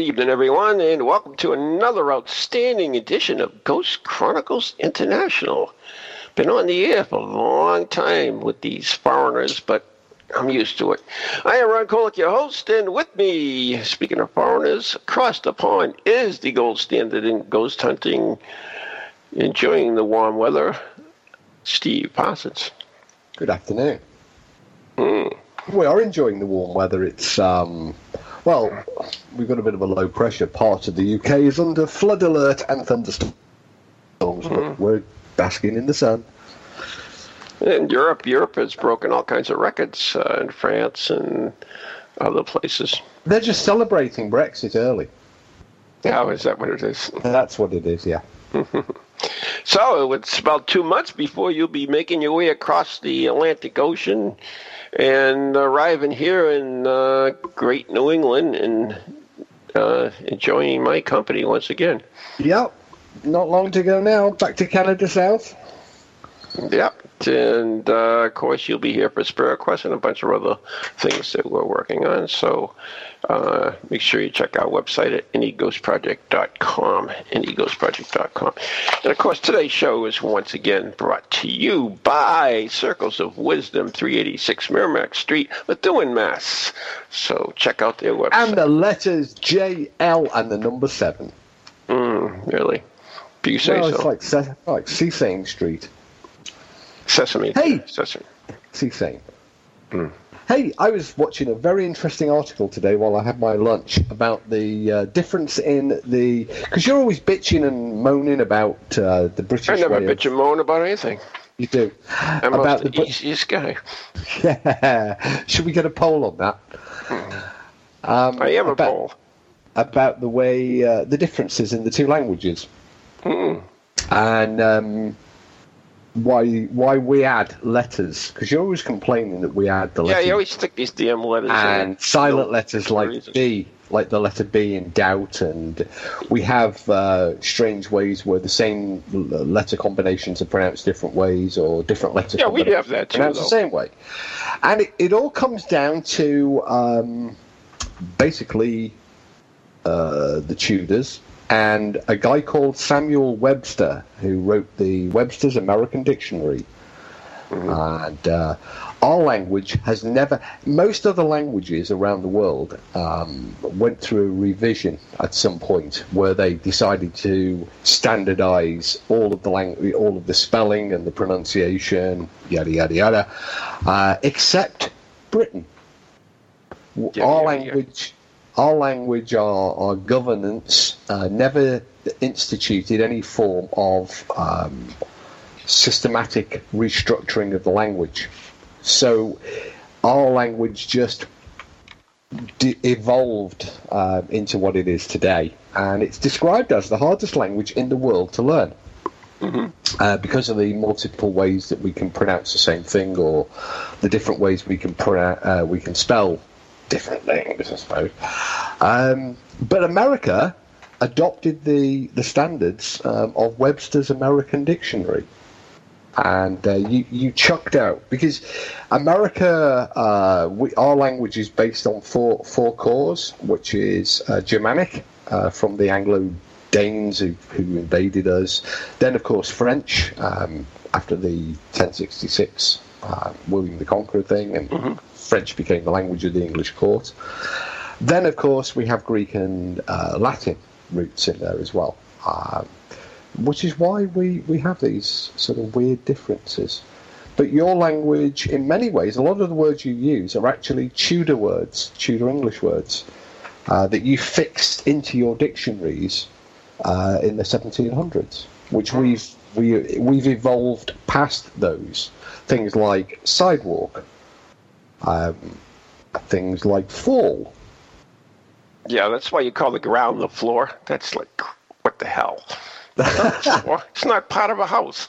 Good evening, everyone, and welcome to another outstanding edition of Ghost Chronicles International. Been on the air for a long time with these foreigners, but I'm used to it. I am Ron Kolick, your host, and with me, speaking of foreigners, across the pond is the gold standard in ghost hunting, enjoying the warm weather, Steve Parsons. Good afternoon. Mm. We are enjoying the warm weather. It's um, well, we've got a bit of a low pressure. Part of the UK is under flood alert and thunderstorms, mm. but we're basking in the sun. In Europe, Europe has broken all kinds of records uh, in France and other places. They're just celebrating Brexit early. Oh, is that what it is? That's what it is, yeah. so it's about two months before you'll be making your way across the Atlantic Ocean and arriving here in uh, great New England and uh, enjoying my company once again. Yep. Not long to go now. Back to Canada South. Yep. And uh, of course, you'll be here for Spirit Quest and a bunch of other things that we're working on. So uh, make sure you check our website at neghostproject.com, neghostproject.com. And of course, today's show is once again brought to you by Circles of Wisdom, 386 Merrimack Street, Methuen, Mass. So check out their website. And the letters J, L, and the number 7. Mm, really? Do you say well, so? It's like, like Seasaying Street. Sesame. Hey! Sesame. Seasaying. Mm. Hey, I was watching a very interesting article today while I had my lunch about the uh, difference in the. Because you're always bitching and moaning about uh, the British. I never way bitch and moan about anything. You do. I'm about the, the easiest guy. Yeah. Should we get a poll on that? Um, I am about, a poll. About the way. Uh, the differences in the two languages. Mm. And. Um, why why we add letters because you're always complaining that we add the letters. Yeah, you always stick these DM letters and in. silent no, letters like reason. B, like the letter B in doubt, and we have uh, strange ways where the same letter combinations are pronounced different ways, or different letter Yeah, we have that too, pronounced though. the same way, and it, it all comes down to um, basically uh, the Tudors and a guy called Samuel Webster, who wrote the Webster's American Dictionary. And uh, our language has never, most other languages around the world um, went through a revision at some point where they decided to standardize all of the language, all of the spelling and the pronunciation, yada, yada, yada, uh, except Britain. Yeah, our yeah, yeah. Our language, our, our governance, uh, never instituted any form of um, systematic restructuring of the language. So our language just de- evolved uh, into what it is today, and it's described as the hardest language in the world to learn. Uh, because of the multiple ways that we can pronounce the same thing, or the different ways we can pronounce, uh, we can spell different things, I suppose. Um, but America adopted the the standards um, of Webster's American Dictionary, and uh, you you chucked out because America, uh, we, our language is based on four four cores, which is uh, Germanic uh, from the Anglo Danes who, who invaded us. Then, of course, French um, after the 1066 uh, William the Conqueror thing, and French became the language of the English court. Then, of course, we have Greek and uh, Latin roots in there as well, um, which is why we, we have these sort of weird differences. But your language, in many ways, a lot of the words you use are actually Tudor words, Tudor English words, uh, that you fixed into your dictionaries uh, in the 1700s, which we've we, we've evolved past those things like sidewalk, um, things like fall, Yeah, that's why you call the ground the floor. That's like, what the hell? it's not part of a house.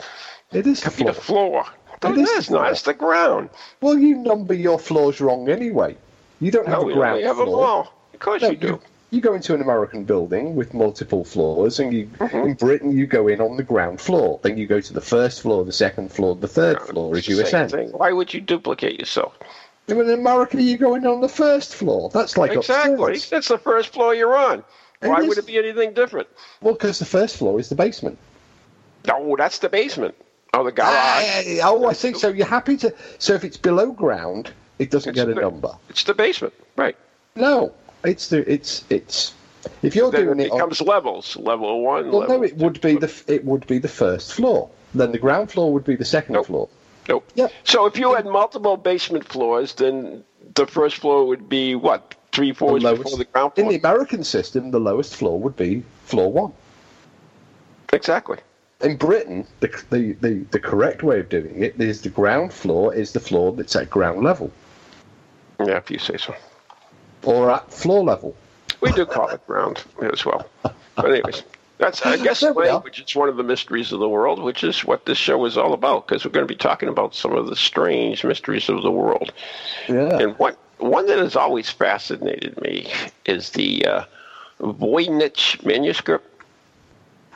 It is It the be the floor. floor. No, It it is not. floor. It's the ground. Well, you number your floors wrong anyway. You don't have No, a ground only have a floor. wall. Of course No, you do. you, you go into an American building with multiple floors, and you Mm-hmm. in Britain you go in on the ground floor. Then you go to the first floor, the second floor, the third floor as you ascend. thing. Why would you duplicate yourself? And in America, you're going on the first floor. That's like Exactly. upstairs. That's the first floor you're on. Why would it be anything different? Well, because the first floor is the basement. No, that's the basement. Oh, the garage. Ah, oh, I think so. You're happy to. So if it's below ground, it doesn't It's get a the- number. It's the basement, right? No, it's the it's it's. If you're Then doing it it, on, becomes levels. Level one. well, level no, it would be the it would be the first floor. Then the ground floor would be the second Nope. floor. Nope. Yep. So if you had multiple basement floors, then the first floor would be what? Three The floors lowest, before the ground in the American system, the lowest floor would be floor one. Exactly. In Britain, the, the, the, the correct way of doing it is the ground floor is the floor that's at ground level Yeah, if you say so. or at floor level. We do call it ground as well. But anyways, that's I guess language is one of the mysteries of the world, which is what this show is all about. Because we're going to be talking about some of the strange mysteries of the world. Yeah. And one one that has always fascinated me is the uh, Voynich manuscript.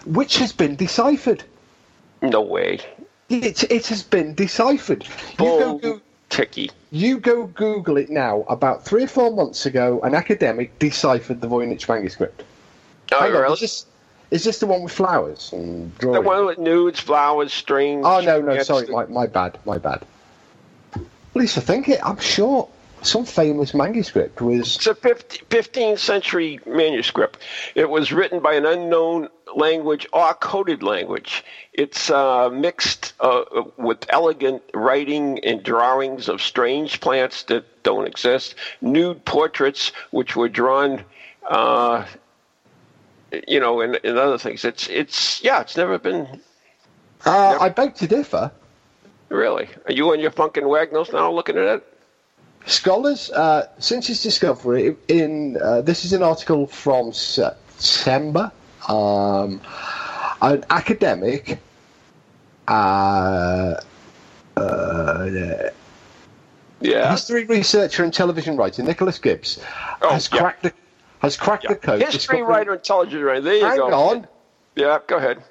Which has been deciphered. No way. It, it has been deciphered. You go, go, ticky. you go Google it now. About three or four months ago, an academic deciphered the Voynich manuscript. Oh, Hang really? this, is this the one with flowers and The one with nudes, flowers, strings. Oh no, no, sorry, my, my bad, my bad. Lisa, think it. I'm sure some famous manuscript was. It's a 50 15th century manuscript. It was written by an unknown language or coded language. It's uh, mixed uh, with elegant writing and drawings of strange plants that don't exist, nude portraits which were drawn, uh, you know, and, and other things. It's it's yeah, it's never been Uh, I beg to differ. really. Are you and your Funkin' Wagnalls now looking at it? Scholars, uh, since its discovery, in uh, this is an article from September. Um, an academic, uh, uh, Yeah. history researcher and television writer Nicholas Gibbs, Oh, has yeah. cracked the has cracked yeah. the code. History discovering- writer, intelligence writer. There you Hang go. on. Yeah, go ahead.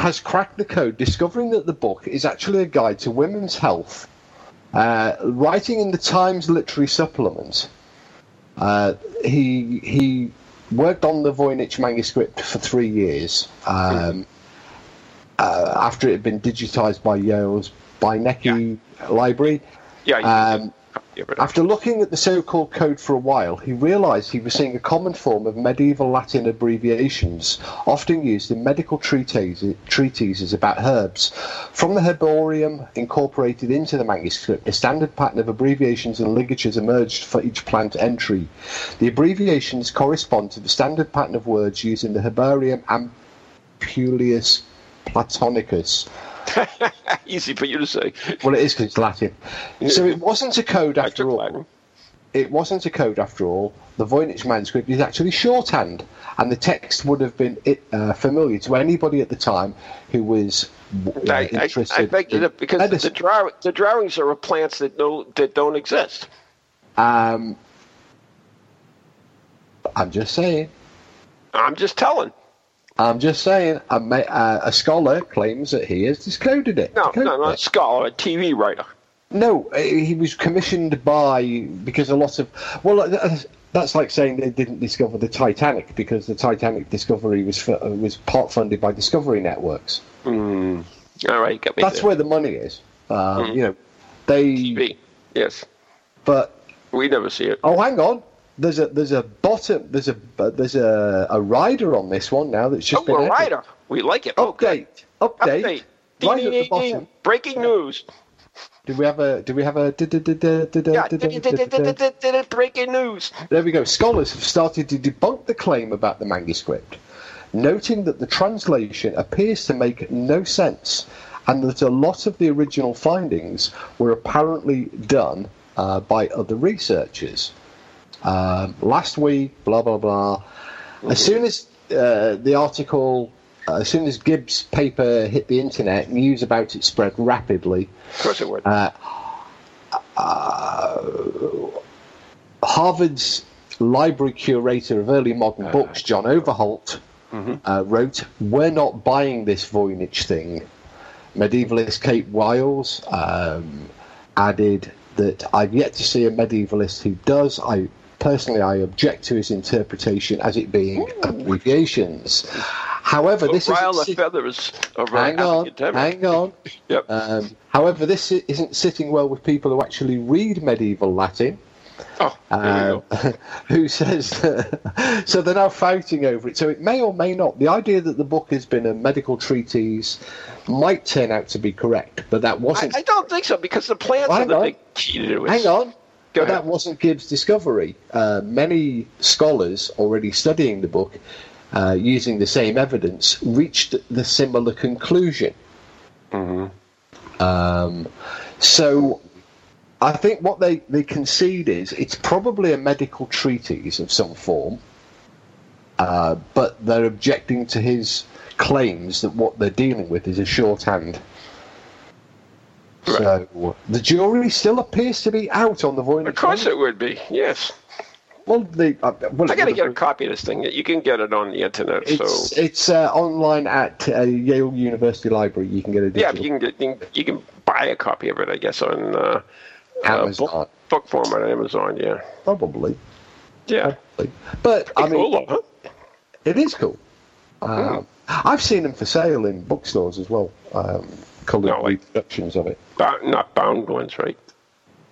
has cracked the code, discovering that the book is actually a guide to women's health. Uh, writing in the Times Literary Supplement, uh, he he worked on the Voynich manuscript for three years um, uh, after it had been digitized by Yale's Beinecke Library. Yeah. Um, yeah, but- After looking at the so-called code for a while, he realized he was seeing a common form of medieval Latin abbreviations, often used in medical treatises, treatises about herbs. From the herbarium incorporated into the manuscript, a standard pattern of abbreviations and ligatures emerged for each plant entry. The abbreviations correspond to the standard pattern of words used in the herbarium Apuleius Platonicus. Easy for you to say. Well, it is because it's Latin. So it wasn't a code after all. Latin. it wasn't a code after all. The Voynich manuscript is actually shorthand, and the text would have been uh, familiar to anybody at the time who was uh, I, I, interested. I beg to in differ because the, draw, the drawings are of plants that no that don't exist. um, I'm just saying. I'm just telling. I'm just saying. A, uh, a scholar claims that he has discoded it. No, no, not a scholar, a TV writer. No, uh, he was commissioned by because a lot of well, uh, that's like saying they didn't discover the Titanic because the Titanic discovery was uh, was part funded by Discovery Networks. All right, got me. That's there. where the money is. Um, You know, they. TV. Yes, But we never see it. oh, hang on. There's a there's a bottom there's a uh, there's a, a rider on this one now that's just Oh, been a rider. We like it. Oh, Update, update. Update. Right Ding, at the bottom. Breaking news. Do we have a do we have a Breaking news. There we go. Scholars have started to debunk the claim about the manuscript, noting that the translation appears to make no sense and that a lot of the original findings were apparently done uh, by other researchers. Um, last week, blah blah blah. As soon as uh, the article, uh, as soon as Gibbs' paper hit the internet, news about it spread rapidly. Of course it would. Uh, uh, Harvard's library curator of early modern books, John Overholt, uh, wrote, "We're not buying this Voynich thing." Medievalist Kate Wiles um, added that I've yet to see a medievalist who does. I personally I object to his interpretation as it being abbreviations. However, this is the feathers our hang on, hang on. Yep. Um, however, this i- isn't sitting well with people who actually read medieval Latin. oh, Uh, go. who says that, so they're now fighting over it. So it may or may not. The idea that the book has been a medical treatise might turn out to be correct, but that I, wasn't. I don't think so because the plants Hang are the on. big key to it. hang on. Go but ahead. that wasn't Gibbs' discovery. Uh, many scholars already studying the book, uh, using the same evidence, reached the similar conclusion. Mm-hmm. Um, so I think what they, they concede is it's probably a medical treatise of some form, uh, but they're objecting to his claims that what they're dealing with is a shorthand. So the jury still appears to be out on the Voynich. Of course it would be. Yes. Well, the, uh, well, I got to get a copy of this thing. You can get it on the internet. It's so it's uh, online at uh, Yale University Library. You can get a yeah, you can get you can, you can buy a copy of it. I guess on uh, uh, Amazon. book, book form on Amazon. Yeah. probably. Yeah. But I mean, cool, though, huh? It is cool. Um, I've seen them for sale in bookstores as well. Um, coloured No, reproductions of it. Bound, not bound ones, right?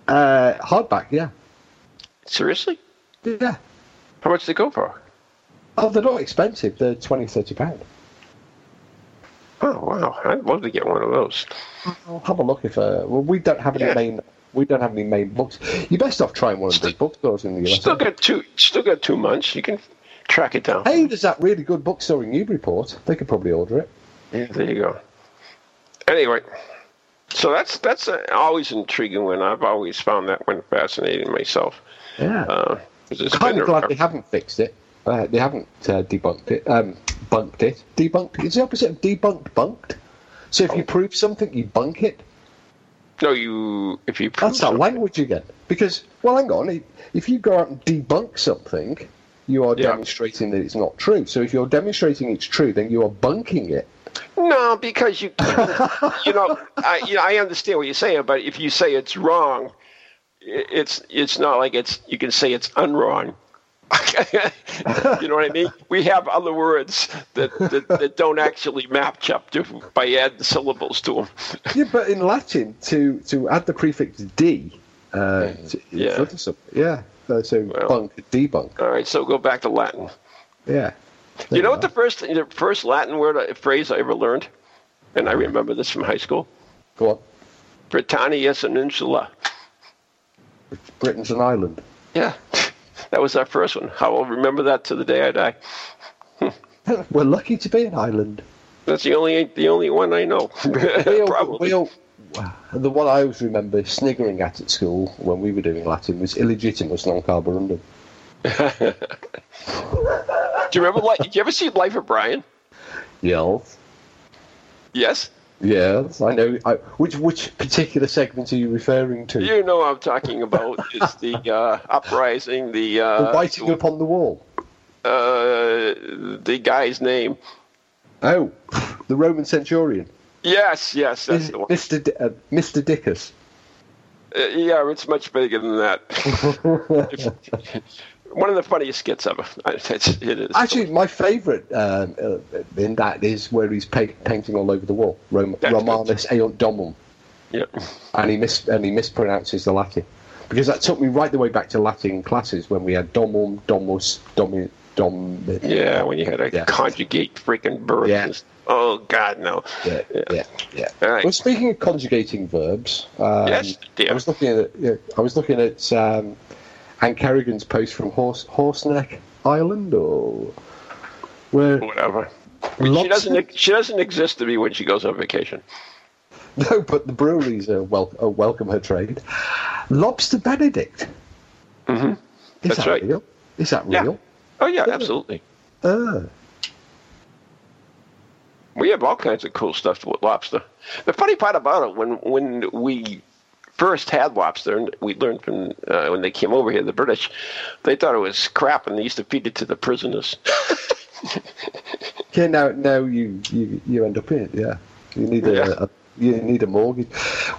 Uh, hardback, yeah, Seriously? yeah. How much do they go for? Oh, they're not expensive. They're 20 30 pound. Oh wow! I'd love to get one of those. I'll have a look if. Uh, well, we don't have any Yeah. main. We don't have any main books. You're best off trying one of the bookstores in the US. Still got two. Still got two months. You can track it down. Hey, there's that really good bookstore in Newburyport. They could probably order it. Yeah, there you go. Anyway, so that's that's always intriguing one. I've always found that one fascinating myself. Yeah. Uh, it's kind of a- glad they haven't fixed it. Uh, they haven't uh, debunked it. Um, bunked it. Debunked. It's the opposite of debunked. Bunked. So if you Oh. prove something, you bunk it. No, you if you prove That's that something- language again. Because, well, hang on. if- If you go out and debunk something, you are Yeah. demonstrating that it's not true. So if you're demonstrating it's true, then you are bunking it. No, because you, you know, I, you know, I understand what you're saying, but if you say it's wrong, it's it's not like it's you can say it's unwrong. you know what I mean? We have other words that, that, that don't actually match up to by adding syllables to them. yeah, but in Latin, to to add the prefix "d," uh, to, Yeah. front of something, yeah. Uh, so Well. bunk, debunk, All right, so go back to Latin. yeah. You know what the first the first Latin word uh, phrase I ever learned, and I remember this from high school. Go on. Britannia is an insula. Britain's an island. Yeah, that was our first one. I will remember that to the day I die. We're lucky to be an island. That's the only the only one I know. We all, Probably. we all, the one I always remember sniggering at at school when we were doing Latin was illegitimus non carborundum. Do you remember? Li- Did you ever see Life of Brian? Yes. Yes. Yes, I know. I, which which particular segment are you referring to? You know what I'm talking about. It's the uh, uprising. The the uh, writing upon the wall. uh, the guy's name. Oh, the Roman centurion, Yes, yes, that's Is- the one. Mr. D- uh, Mr. Dickus. Uh, yeah, it's much bigger than that. one of the funniest skits ever. It's, it is. Actually, my favourite um, uh, in that is where he's pa- painting all over the wall. Rom-. Romanes Eunt Domum. yeah. and he mis and he mispronounces the Latin because that took me right the way back to Latin classes when we had domum, domus, domi, dom. Yeah, when you had to Yeah. conjugate freaking verbs. Yeah. Oh God, no. yeah, yeah, yeah. All right. Well, speaking of conjugating verbs, um, Yes, dear. I was looking at yeah, I was looking at um, Anne Kerrigan's post from Horse Horseneck Island, or where Whatever. She doesn't. She doesn't exist to me when she goes on vacation. no, but the breweries are, wel- are welcome her trade. Lobster Benedict. Mm-hmm. That's that right. real? Is that Yeah. real? Oh yeah, Yeah. absolutely. Uh, We have all kinds of cool stuff with lobster. The funny part about it, when when we first had lobster, and we learned from uh, when they came over here, the British, they thought it was crap, and they used to feed it to the prisoners. yeah. Now, now you, you you end up in it. Yeah. You need a, Yeah. a you need a mortgage.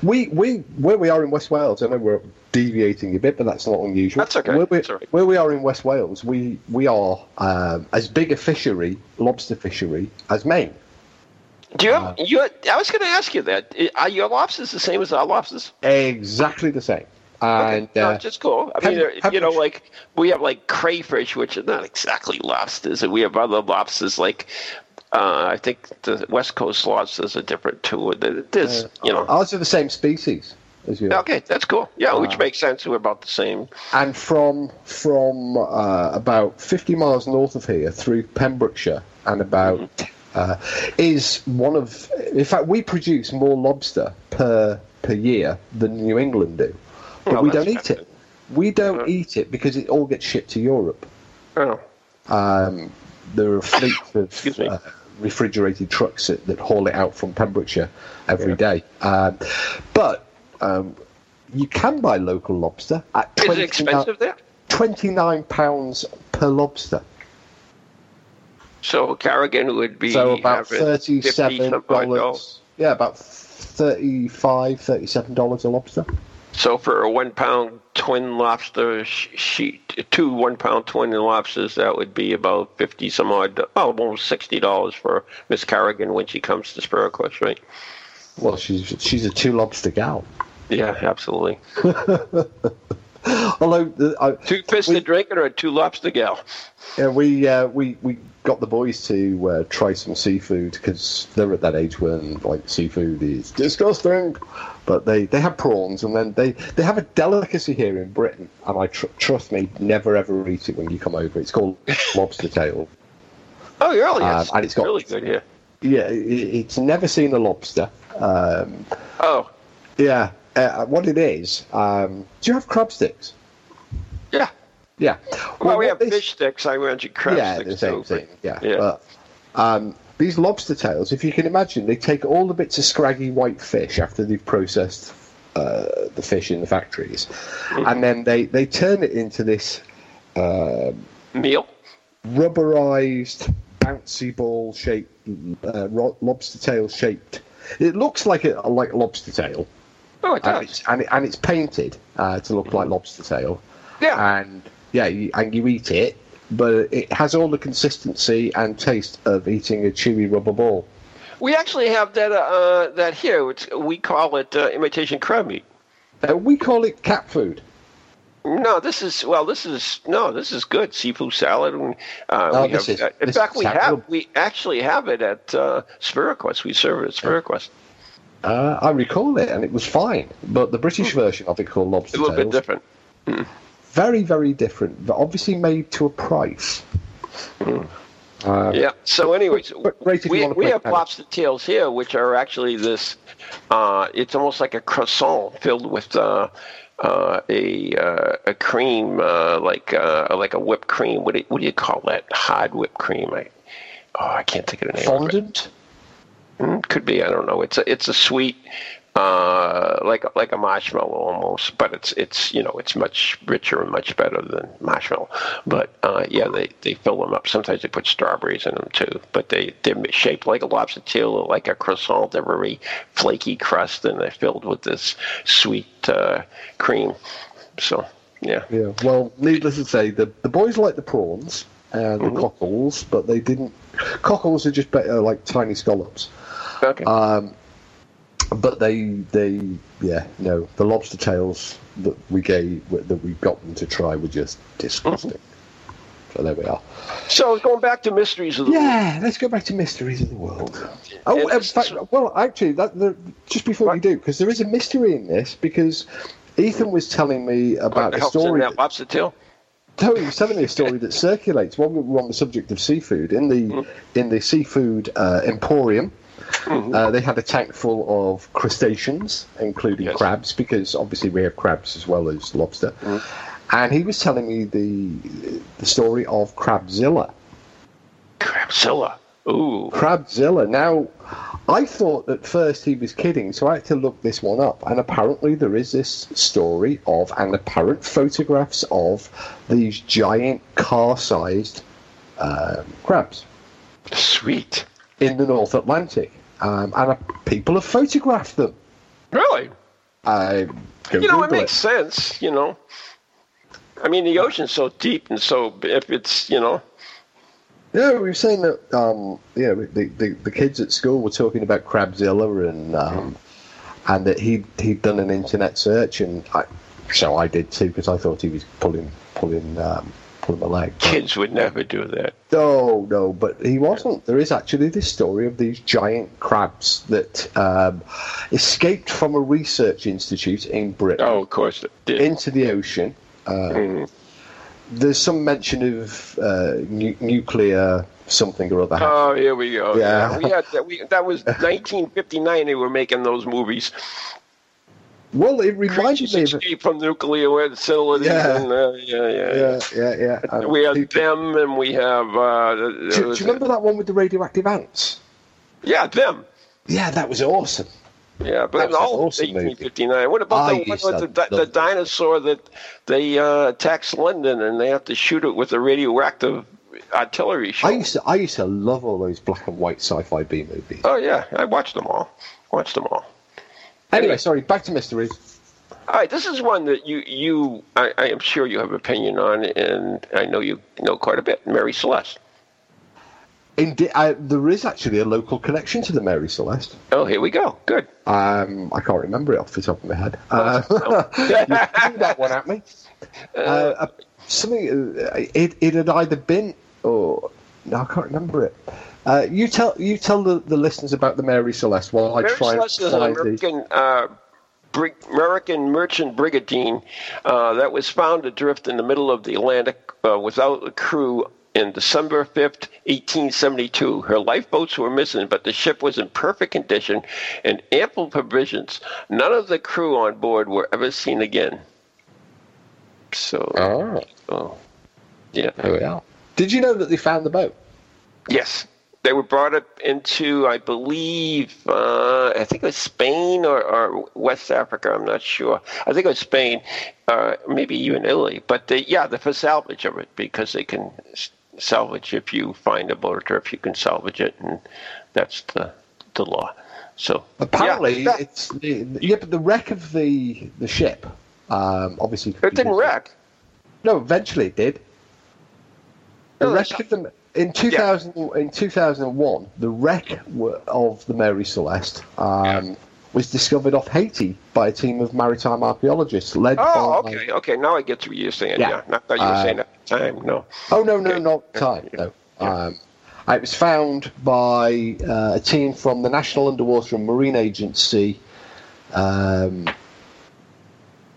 We we where we are in West Wales. I know we're deviating a bit, but that's not unusual. That's okay. Where we, right. where we are in West Wales, we we are um, as big a fishery, lobster fishery, as Maine. Do you Uh, have, you? I was going to ask you that. Are your lobsters the same as our lobsters? Exactly the same. And Okay, no, uh, just cool. I mean, have you know, like we have like crayfish, which are not exactly lobsters, and we have other lobsters like. Uh, I think the West Coast lobsters are different too. There's, uh, you know. ours are the same species as you. Okay, that's cool. Yeah, which Uh, makes sense. We're about the same. and from from uh, about 50 miles north of here through Pembrokeshire and about Mm-hmm. Uh, is one of in fact we produce more lobster per per year than New England do. But Well, we don't eat it. we don't eat it because it all gets shipped to Europe. Oh, um, there are fleets of uh, refrigerated trucks that, that haul it out from Pembrokeshire every Yeah. day. Um, but um, you can buy local lobster at is it 29 expensive there? Twenty-nine pounds per lobster, So Carrigan would be so about thirty-seven something like that. dollars. Yeah, about 35 37 dollars a lobster. So for a one pound twin lobster sheet, two one pound twin lobsters, that would be about fifty some odd, oh, almost sixty dollars for Miss Carrigan when she comes to Spirit Quest, right? Well, she's she's a two lobster gal. Yeah, absolutely. Although the, I, Two fisted We- drinking or a two lobster gal? Yeah, we uh, we we got the boys to uh, try some seafood because they're at that age when like seafood is disgusting. But they, they have prawns, and then they, they have a delicacy here in Britain, and I tr- trust me, never ever eat it when you come over. It's called lobster tail. Oh, really? Um, It's and it's got- really good here. Yeah, it, it's never seen a lobster. Um, Oh, yeah, uh, what it is? Um, do you have crab sticks? yeah. Yeah. Well, we have fish sticks. I imagine crab yeah, sticks. the same too, thing. Yeah. Yeah. But, um, these lobster tails, if you can imagine, they take all the bits of scraggy white fish after they've processed uh, the fish in the factories, Mm-hmm. and then they, they turn it into this Meal? rubberized, bouncy ball shaped, uh, ro- lobster tail shaped. It looks like a like a lobster tail, Oh, it and does. it's, and, it, and it's painted uh, to look like lobster tail. Yeah. And yeah, you, and you eat it, but it has all the consistency and taste of eating a chewy rubber ball. We actually have that uh, that here. It's, we call it uh, imitation crab meat. Uh, we call it cat food. No, this is well. This is no. This is good seafood salad. And, uh, Oh, we have, is- uh, in fact, we have we actually have it at uh, Spirit Quest. We serve it at Spirit Quest. Uh, I recall it, and it was fine. But the British version of it called lobster A little bit tails, different. Very, very different. But obviously made to a price. Uh, Yeah. So, anyways, But you we, we have lobster tails here, which are actually this. Uh, it's almost like a croissant filled with uh, uh, a uh, a cream, uh, like uh, like a whipped cream. What do, what do you call that? Hard whipped cream. I, oh, I can't think of the name. of it. fondant. Mm, Could be. I don't know. It's a it's a sweet, uh, like like a marshmallow almost, but it's it's you know it's much richer and much better than marshmallow. But uh, yeah, they, they fill them up. Sometimes they put strawberries in them too. But they they're shaped like a lobster tail, or like a croissant. They're very flaky crust, and they're filled with this sweet uh, cream. So yeah. Yeah. Well, needless to say, the the boys like the prawns and Mm-hmm. the cockles, but they didn't. Cockles are just better, like tiny scallops. Okay. Um, but they they yeah no the lobster tails that we gave that we got them to try were just disgusting. So there we are. so going back to mysteries of the Yeah, let's go back to mysteries of the world. Oh, in fact, well, actually, that the, just before we do, because there is a mystery in this, because Ethan was telling me about what a helps in story. that lobster tail. Tony was telling me a story that circulates we were on the subject of seafood in the Mm. in the seafood uh, emporium. Mm-hmm. Uh, they had a tank full of crustaceans, including Yes. crabs, because obviously we have crabs as well as lobster. Mm. and he was telling me the the story of Crabzilla. Crabzilla. Ooh. Crabzilla. Now, I thought at first he was kidding, so I had to look this one up. And apparently, there is this story of and apparent photographs of these giant car-sized um, crabs Sweet. In the North Atlantic, um, and people have photographed them. Really? Go You know, it makes sense, you know. I mean, the ocean's so deep, and so if it's, you know, Yeah, we were saying that. Um, yeah, the, the the kids at school were talking about Crabzilla and um, and that he he'd done an internet search, and I, so I did too because I thought he was pulling pulling um, pulling my leg. But- kids would never do that. no, no, but he wasn't. There is actually this story of these giant crabs that um, escaped from a research institute in Britain Oh, of course it did. into the ocean. Uh, Mm. There's some mention of uh, nu- nuclear something or other. Oh, here we go. Yeah. we had that. We, that was 1959. They were making those movies. Well, it reminded me of escape from nuclear facilities. Yeah. And, uh, yeah, yeah, Yeah, yeah, yeah. And We have people- them, and we have. Uh, do, do you remember that one with the radioactive ants? Yeah, them. Yeah, that was awesome. Yeah, but That was an all awesome movie. What about I the one used with to the, the that. dinosaur that they uh, attacks London and they have to shoot it with a radioactive artillery shot? I used to, I used to love all those black and white sci-fi B movies. Oh yeah, I watched them all. Watched them all. Anyway, sorry, back to mysteries. All right, this is one that you you I, I am sure you have opinion on, and I know you know quite a bit. Mary Celeste. Indeed, I, there is actually a local connection to the Mary Celeste. Oh, here we go. Good. Um, I can't remember it off the top of my head. Uh, you threw that one at me. Uh, uh, something uh, it it had either been or no, I can't remember it. Uh, you tell you tell the, the listeners about the Mary Celeste while I Mary try Celeste and is an find the. American uh, brig, American merchant brigantine uh, that was found adrift in the middle of the Atlantic uh, without a crew in December 5th, 1872. Her lifeboats were missing, but the ship was in perfect condition and ample provisions. None of the crew on board were ever seen again. So, Oh, oh, yeah. there we are. Did you know that they found the boat? Yes. They were brought up into, I believe, uh, I think it was Spain or, or West Africa. I'm not sure. I think it was Spain, uh, maybe even Italy. But they, yeah, they're for salvage of it because they can salvage if you find a boat or if you can salvage it, and that's the the law. So Apparently, yeah, it's the, yeah, but the wreck of the the ship, um, obviously, it didn't wreck. No, eventually it did. The No, wreck of them in 2000 in 2001, the wreck of the Mary Celeste um, was discovered off Haiti by a team of maritime archaeologists led Oh, by. okay, okay. Now I get to what you're saying. Yeah. Yeah, not that you were Uh, saying at the time. No. Oh no, no, Okay. not time. No. Um, it was found by uh, a team from the National Underwater and Marine Agency, um,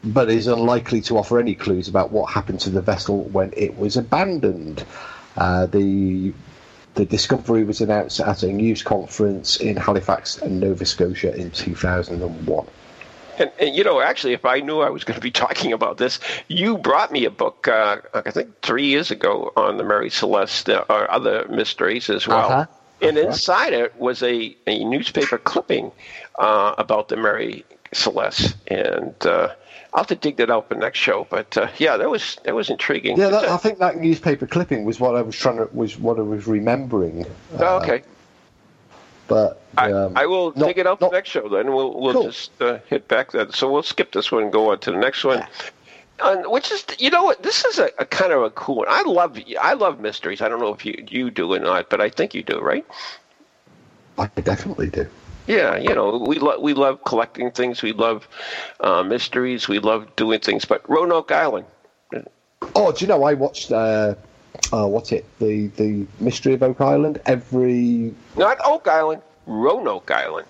but is unlikely to offer any clues about what happened to the vessel when it was abandoned. Uh, the the discovery was announced at a news conference in Halifax and Nova Scotia in 2001. And, and you know, actually, if I knew I was going to be talking about this, you brought me a book, uh, I think three years ago, on the Mary Celeste uh, or other mysteries as well. Uh-huh. And right. inside it was a, a newspaper clipping uh, about the Mary Celeste. And uh, I'll have to dig that out for next show. But uh, yeah, that was that was intriguing. Yeah, that, I think that newspaper clipping was what I was trying to was what I was remembering. oh, Uh, okay. but I, um, I will not- dig it out not- for next show. Then we'll we'll Cool. just uh, hit back that. So we'll skip this one and go on to the next one. And which is, you know what? This is a, a kind of a cool one. I love I love mysteries. I don't know if you you do or not, but I think you do, right? I definitely do. Yeah, you know, we love we love collecting things. We love uh, mysteries. We love doing things. But Roanoke Island. Oh, do you know I watched uh, uh, what's it the the Mystery of Oak Island every Not Oak Island, Roanoke Island.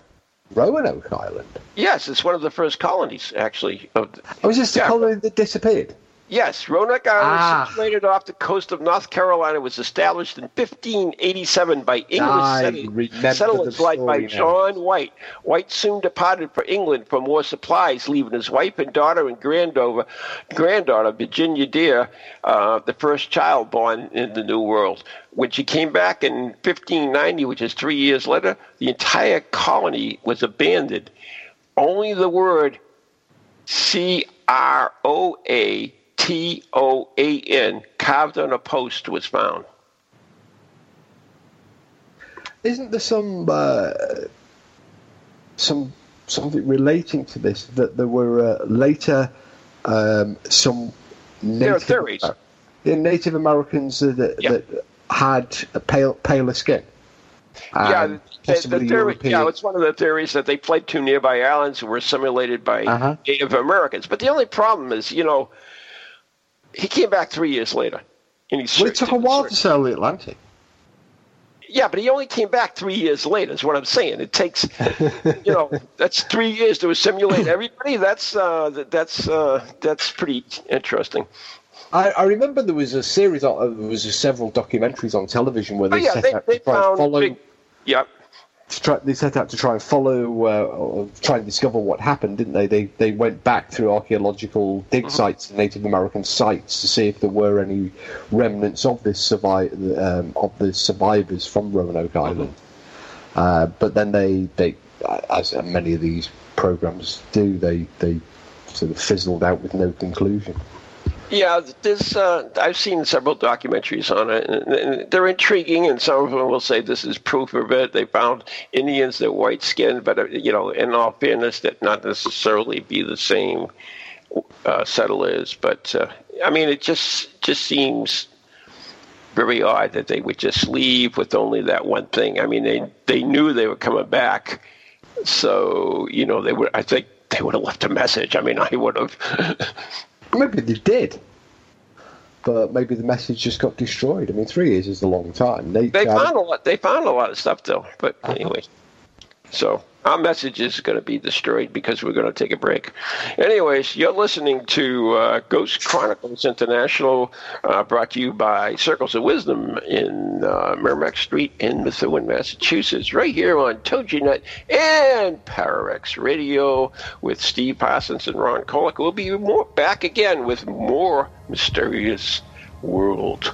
Roanoke Island. Yes, it's one of the first colonies, actually. Of the, Oh, is this the Yeah. colony that disappeared? Yes, Roanoke Island, Ah. situated off the coast of North Carolina, was established in 1587 by English settlers, led by story now. John White. White soon departed for England for more supplies, leaving his wife and daughter and granddaughter, granddaughter Virginia Dare, uh, the first child born in the New World. When she came back in 1590, which is three years later, the entire colony was abandoned. Only the word C R O A T O A N carved on a post was found. Isn't there some uh, some something relating to this that there were uh, later um, some There are theories. yeah, Native Americans uh, that, Yeah. that had a pale paler skin. yeah, Um, the, the theory, yeah, it's one of the theories that they fled to nearby islands and were assimilated by Uh-huh. Native Americans. But the only problem is, you know, he came back three years later. And he well, it took a while to sail the Atlantic. Yeah, but he only came back three years later. Is what I'm saying. It takes, you know, that's three years to assimilate everybody. That's uh, th- that's uh, that's pretty interesting. I, I remember there was a series, of, there was several documentaries on television where Oh they yeah, set they, out they to try and follow. big. Yeah, try, they set out to try and follow, uh, or try and discover what happened, didn't they? They they went back through archaeological dig Mm-hmm. sites, Native American sites, to see if there were any remnants of this survive um, of the survivors from Roanoke Mm-hmm. Island. Uh, but then they they, as many of these programs do, they they sort of fizzled out with no conclusion. Yeah. There's uh, I've seen several documentaries on it, and, they're intriguing. And some of them will say this is proof of it. They found Indians that white skinned, but uh, you know, in all fairness, that not necessarily be the same uh, settlers. But uh, I mean, it just just seems very odd that they would just leave with only that one thing. I mean, they they knew they were coming back, so you know they would. I think they would have left a message. I mean, I would have. Maybe they did. But maybe the message just got destroyed. I mean, three years is a long time. They, They found a lot. They found a lot of stuff though. But uh-huh. anyway, so our message is going to be destroyed because we're going to take a break. Anyways, you're listening to uh, Ghost Chronicles International, uh, brought to you by Circles of Wisdom in uh, Merrimack Street in Methuen, Massachusetts, right here on TogiNet and Pararex Radio with Steve Parsons and Ron Kolick. We'll be more, back again with more mysterious world.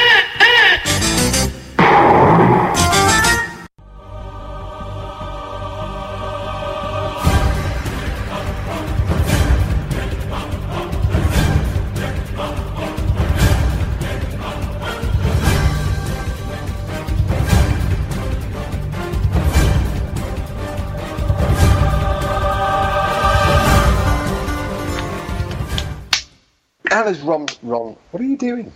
Alice Ron, Ron, what are you doing?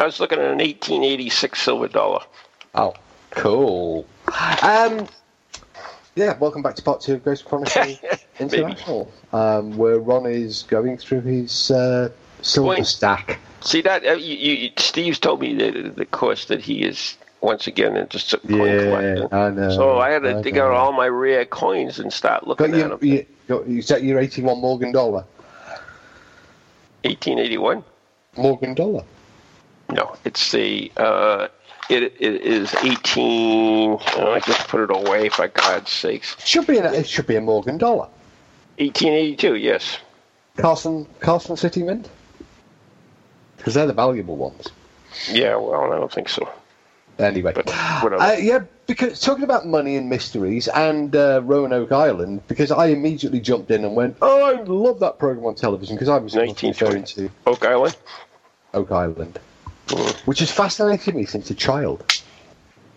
I was looking at an 1886 silver dollar. Oh, cool. Um, yeah, welcome back to part two of Ghost Chronicles International, um, where Ron is going through his uh, silver Point. stack. See that uh, you, you, Steve's told me that the course that he is once again into s- coin Yeah, collecting. I know, So I had to I dig out all my rare coins and start Got looking at your, them. you, got, you set your 81 Morgan dollar. 1881. Morgan dollar. No, it's the uh, it, it is 18. Oh, I just put it away for God's sakes. Should be an, it should be a Morgan dollar. 1882. Yes. Carson Carson City Mint. Because they're the valuable ones. Yeah. Well, I don't think so. Anyway, But uh, yeah, because talking about money and mysteries and uh, Roanoke Island, because I immediately jumped in and went, "Oh, I love that program on television," because I was referring 1920. to Oak Island. Oak Island, Mm. which has fascinated me since a child.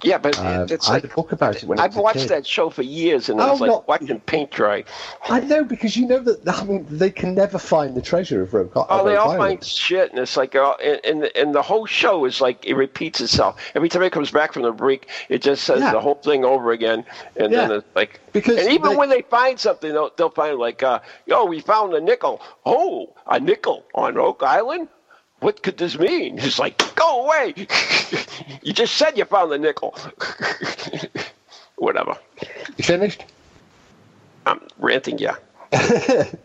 Yeah, but Um, it's I like a book about it when I I've was watched that show for years, and Oh, it's like not- watching paint dry. I know because you know that I mean they can never find the treasure of Oak, Oh, they all find shit, and it's like, uh, and, and and the whole show is like it repeats itself every time it comes back from the break. It just says Yeah. the whole thing over again, and then it's like Because And even they- when they find something, they'll, they'll find like, uh, yo, we found a nickel. Oh, a nickel on Oak Island. What could this mean? He's like, go away. you just said you found the nickel. Whatever. You finished? I'm ranting, yeah.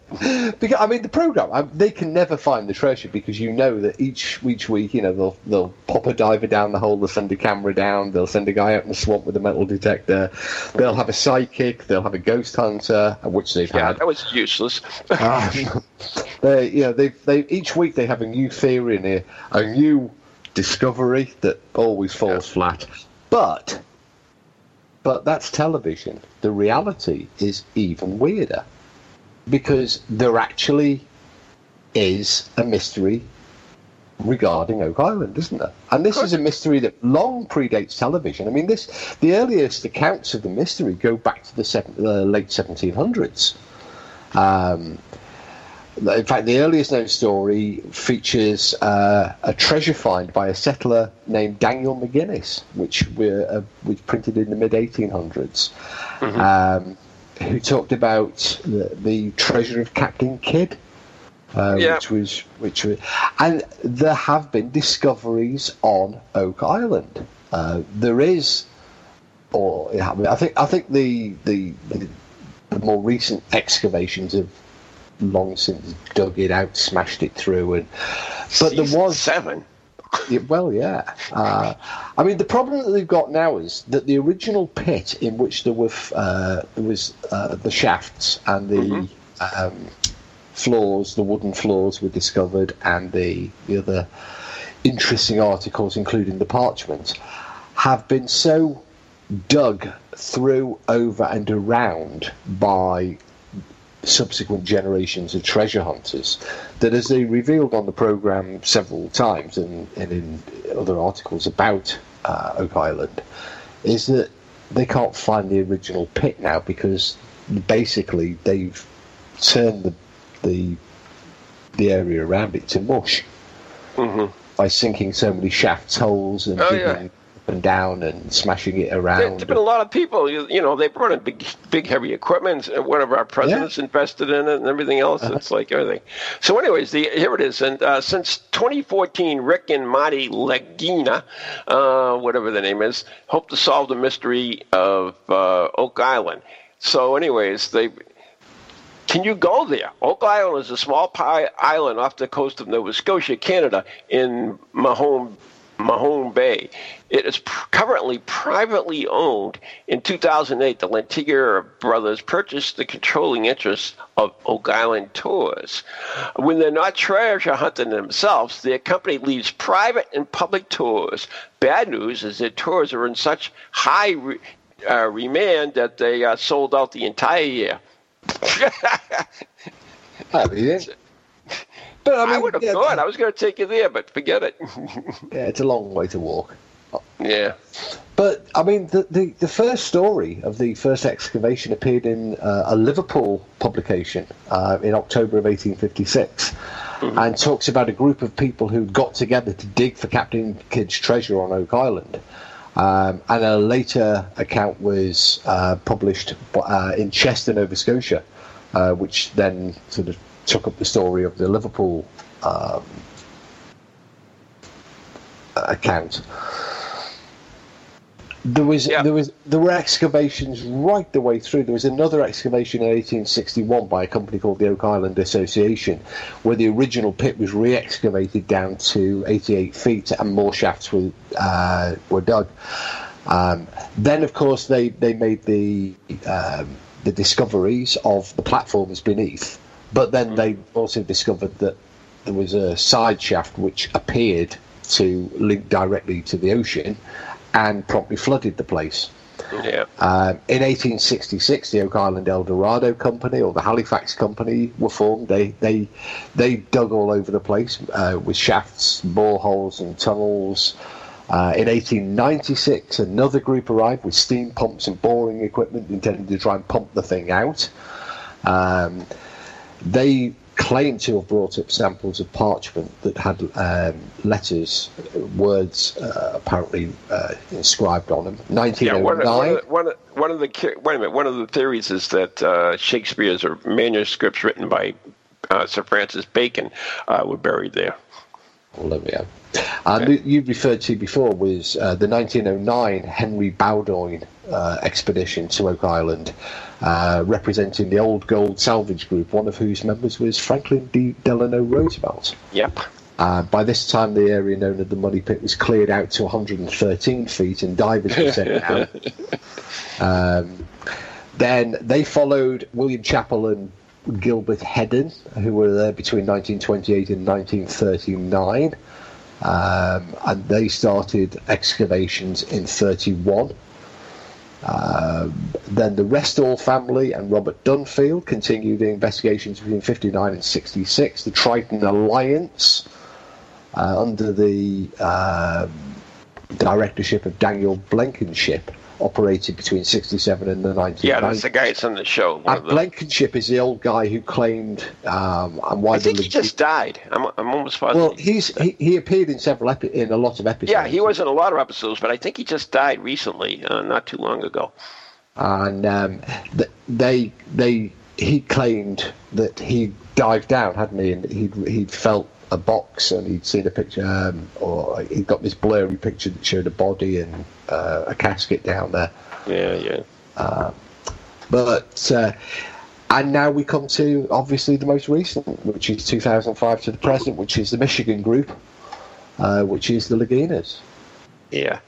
Because I mean, the program I, they can never find the treasure because you know that each each week, you know, they'll they'll pop a diver down the hole, they'll send a camera down, they'll send a guy out in the swamp with a metal detector, they'll have a psychic they'll have a ghost hunter, which they've Yeah, had. that was useless. Um, they, you know, they they each week they have a new theory and a, a new discovery that always falls flat. But but that's television. The reality is even weirder because there actually is a mystery regarding Oak Island, isn't there? And this is a mystery that long predates television. I mean, this the earliest accounts of the mystery go back to the seven, uh, late 1700s. Um, in fact, the earliest known story features uh, a treasure find by a settler named Daniel McGuinness, which were uh, was printed in the mid 1800s, um, who talked about the, the treasure of Captain Kidd. Uh, Yeah. Which was, which was, and there have been discoveries on Oak Island. Uh, there is, or yeah, I, mean, I think, I think the, the the the more recent excavations have long since dug it out, smashed it through, and but there was seven. Yeah, well, yeah. Uh, I mean, the problem that they've got now is that the original pit in which there were f- uh, there was uh, the shafts and the um, floors, the wooden floors, were discovered, and the the other interesting articles, including the parchment, have been so dug through, over, and around by subsequent generations of treasure hunters that as they revealed on the program several times and, and in other articles about uh, Oak Island is that they can't find the original pit now because basically they've turned the the, the area around it to mush by sinking so many shafts holes and Oh, digging yeah. And down and smashing it around. There, has been a lot of people, you, you know, they brought in big, big heavy equipment. and One of our presidents invested in it and everything else. Uh-huh. It's like everything. So, anyways, the, here it is. And uh, since 2014, Rick and Marty Lagina, uh, whatever the name is, hope to solve the mystery of uh, Oak Island. So, anyways, they can you go there? Oak Island is a small island off the coast of Nova Scotia, Canada, in Mahone, Mahone Bay. It is currently privately owned. In 2008, the Lantier brothers purchased the controlling interest of Oak Island Tours. When they're not treasure hunting themselves, their company leads private and public tours. Bad news is that tours are in such high re- uh, remand that they uh, sold out the entire year. I mean, but I I, would have yeah, thought I was going to take you there, but forget it. yeah, it's a long way to walk. yeah. But I mean, the, the, the first story of the first excavation appeared in uh, a Liverpool publication uh, in October of 1856, and talks about a group of people who got together to dig for Captain Kidd's treasure on Oak Island. Um, and a later account was uh, published uh, in Chester, Nova Scotia, uh, which then sort of took up the story of the Liverpool um, account. There was Yeah. there was there were excavations right the way through. There was another excavation in 1861 by a company called the Oak Island Association, where the original pit was re-excavated down to 88 feet, and more shafts were uh, were dug. Um, then, of course, they they made the um, the discoveries of the platforms beneath, but then they also discovered that there was a side shaft which appeared to link directly to the ocean and promptly flooded the place. Yeah. Um, in 1866, the Oak Island El Dorado Company or the Halifax Company were formed. They they they dug all over the place uh, with shafts, boreholes, and tunnels. Uh, in 1896, another group arrived with steam pumps and boring equipment intended to try and pump the thing out. Um, they claimed to have brought up samples of parchment that had um, letters, words uh, apparently uh, inscribed on them. Yeah, one, of- 1909. one, of, one, of, the wait a minute. One of the theories is that uh, Shakespeare's or manuscripts written by uh, Sir Francis Bacon uh, were buried there. Well, there we go. And the- you referred to before was uh, the 1909 Henry Bowdoin uh, expedition to Oak Island, uh, representing the Old Gold Salvage Group, one of whose members was Franklin D. Delano Roosevelt. Yep. Uh, by this time, the area known as the Money Pit was cleared out to 113 feet, and divers were sent out. Um, then they followed William Chappell and Gilbert Hedden, who were there between 1928 and 1939, um, and they started excavations in 31. Um, then the Restall family and Robert Dunfield continued the investigations between 59 and 66. The Triton Alliance, uh, under the um, directorship of Daniel Blankenship, operated between 67 and the 1990s. Yeah, that's the guy that's on the show. And Blankenship is the old guy who claimed um, and why I think he just died. I'm, I'm almost positive. well he's he, he appeared in several epi- in a lot of episodes. yeah, he was in a lot of episodes, but I think he just died recently, uh, not too long ago. and um, th- they they he claimed that he dived down, hadn't he? And he'd he'd felt a box and he'd seen a picture, um, or he'd got this blurry picture that showed a body and uh, a casket down there. Yeah, yeah. But uh, and now we come to obviously the most recent, which is 2005 to the present, which is the Michigan group, uh, which is the Laginas. Yeah.